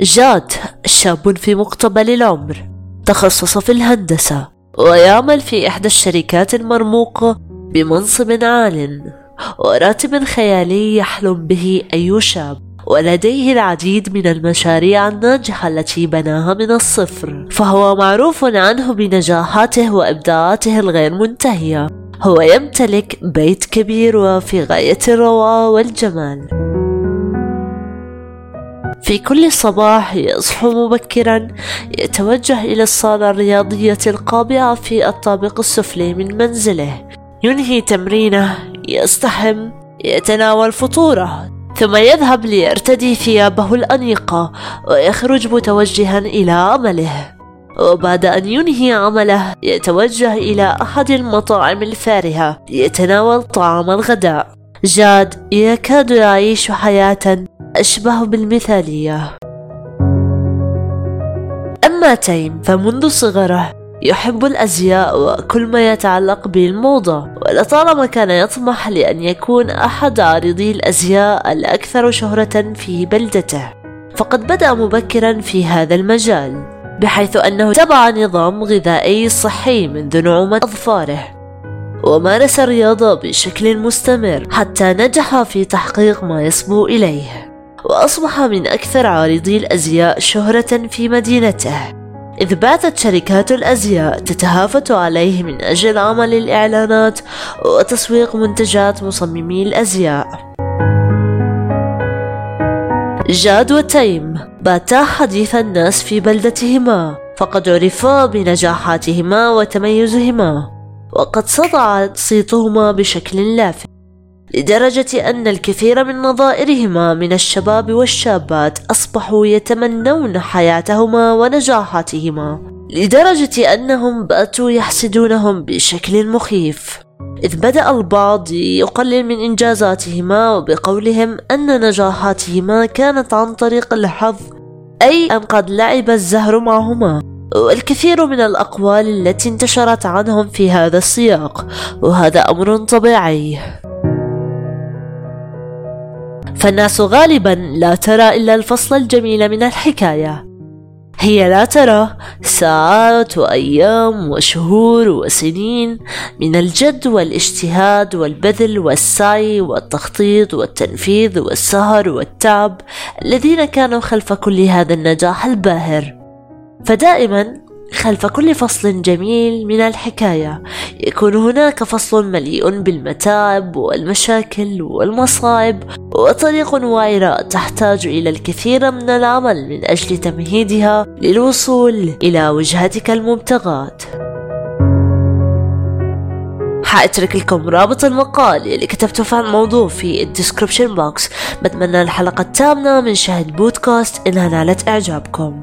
جاد شاب في مقتبل العمر تخصص في الهندسة ويعمل في إحدى الشركات المرموقة بمنصب عال وراتب خيالي يحلم به أي شاب ولديه العديد من المشاريع الناجحة التي بناها من الصفر فهو معروف عنه بنجاحاته وإبداعاته الغير منتهية هو يمتلك بيت كبير وفي غاية الروعة والجمال. في كل صباح يصحو مبكرا يتوجه إلى الصالة الرياضية القابعة في الطابق السفلي من منزله. ينهي تمرينه يستحم يتناول فطوره ثم يذهب ليرتدي ثيابه الأنيقة ويخرج متوجها إلى عمله. وبعد أن ينهي عمله يتوجه إلى أحد المطاعم الفارهة ليتناول طعام الغداء. جاد يكاد يعيش حياة أشبه بالمثالية. أما تيم فمنذ صغره يحب الأزياء وكل ما يتعلق بالموضة ولطالما كان يطمح لأن يكون أحد عارضي الأزياء الأكثر شهرة في بلدته فقد بدأ مبكرا في هذا المجال بحيث أنه تبع نظام غذائي صحي منذ نعومة أظفاره ومارس الرياضة بشكل مستمر حتى نجح في تحقيق ما يصبو إليه. وأصبح من أكثر عارضي الأزياء شهرة في مدينته. إذ باتت شركات الأزياء تتهافت عليه من أجل عمل الإعلانات وتسويق منتجات مصممي الأزياء. جاد وتيم باتا حديث الناس في بلدتهما فقد عرفا بنجاحاتهما وتميزهما وقد صدع صيتهما بشكل لافت. لدرجة أن الكثير من نظائرهما من الشباب والشابات أصبحوا يتمنون حياتهما ونجاحاتهما لدرجة أنهم باتوا يحسدونهم بشكل مخيف. إذ بدأ البعض يقلل من إنجازاتهما وبقولهم أن نجاحاتهما كانت عن طريق الحظ أي أن قد لعب الزهر معهما. والكثير من الأقوال التي انتشرت عنهم في هذا السياق وهذا أمر طبيعي. فالناس غالبا لا ترى إلا الفصل الجميل من الحكاية. هي لا ترى ساعات وأيام وشهور وسنين من الجد والاجتهاد والبذل والسعي والتخطيط والتنفيذ والسهر والتعب الذين كانوا خلف كل هذا النجاح الباهر. فدائما خلف كل فصل جميل من الحكاية. يكون هناك فصل مليء بالمتاعب والمشاكل والمصائب وطريق وعرة تحتاج إلى الكثير من العمل من أجل تمهيدها للوصول إلى وجهتك المبتغاة. حأترك لكم رابط المقال اللي كتبته في الموضوع في ال description box. بتمنى الحلقة التامنة من شاهد بودكاست إنها نالت إعجابكم.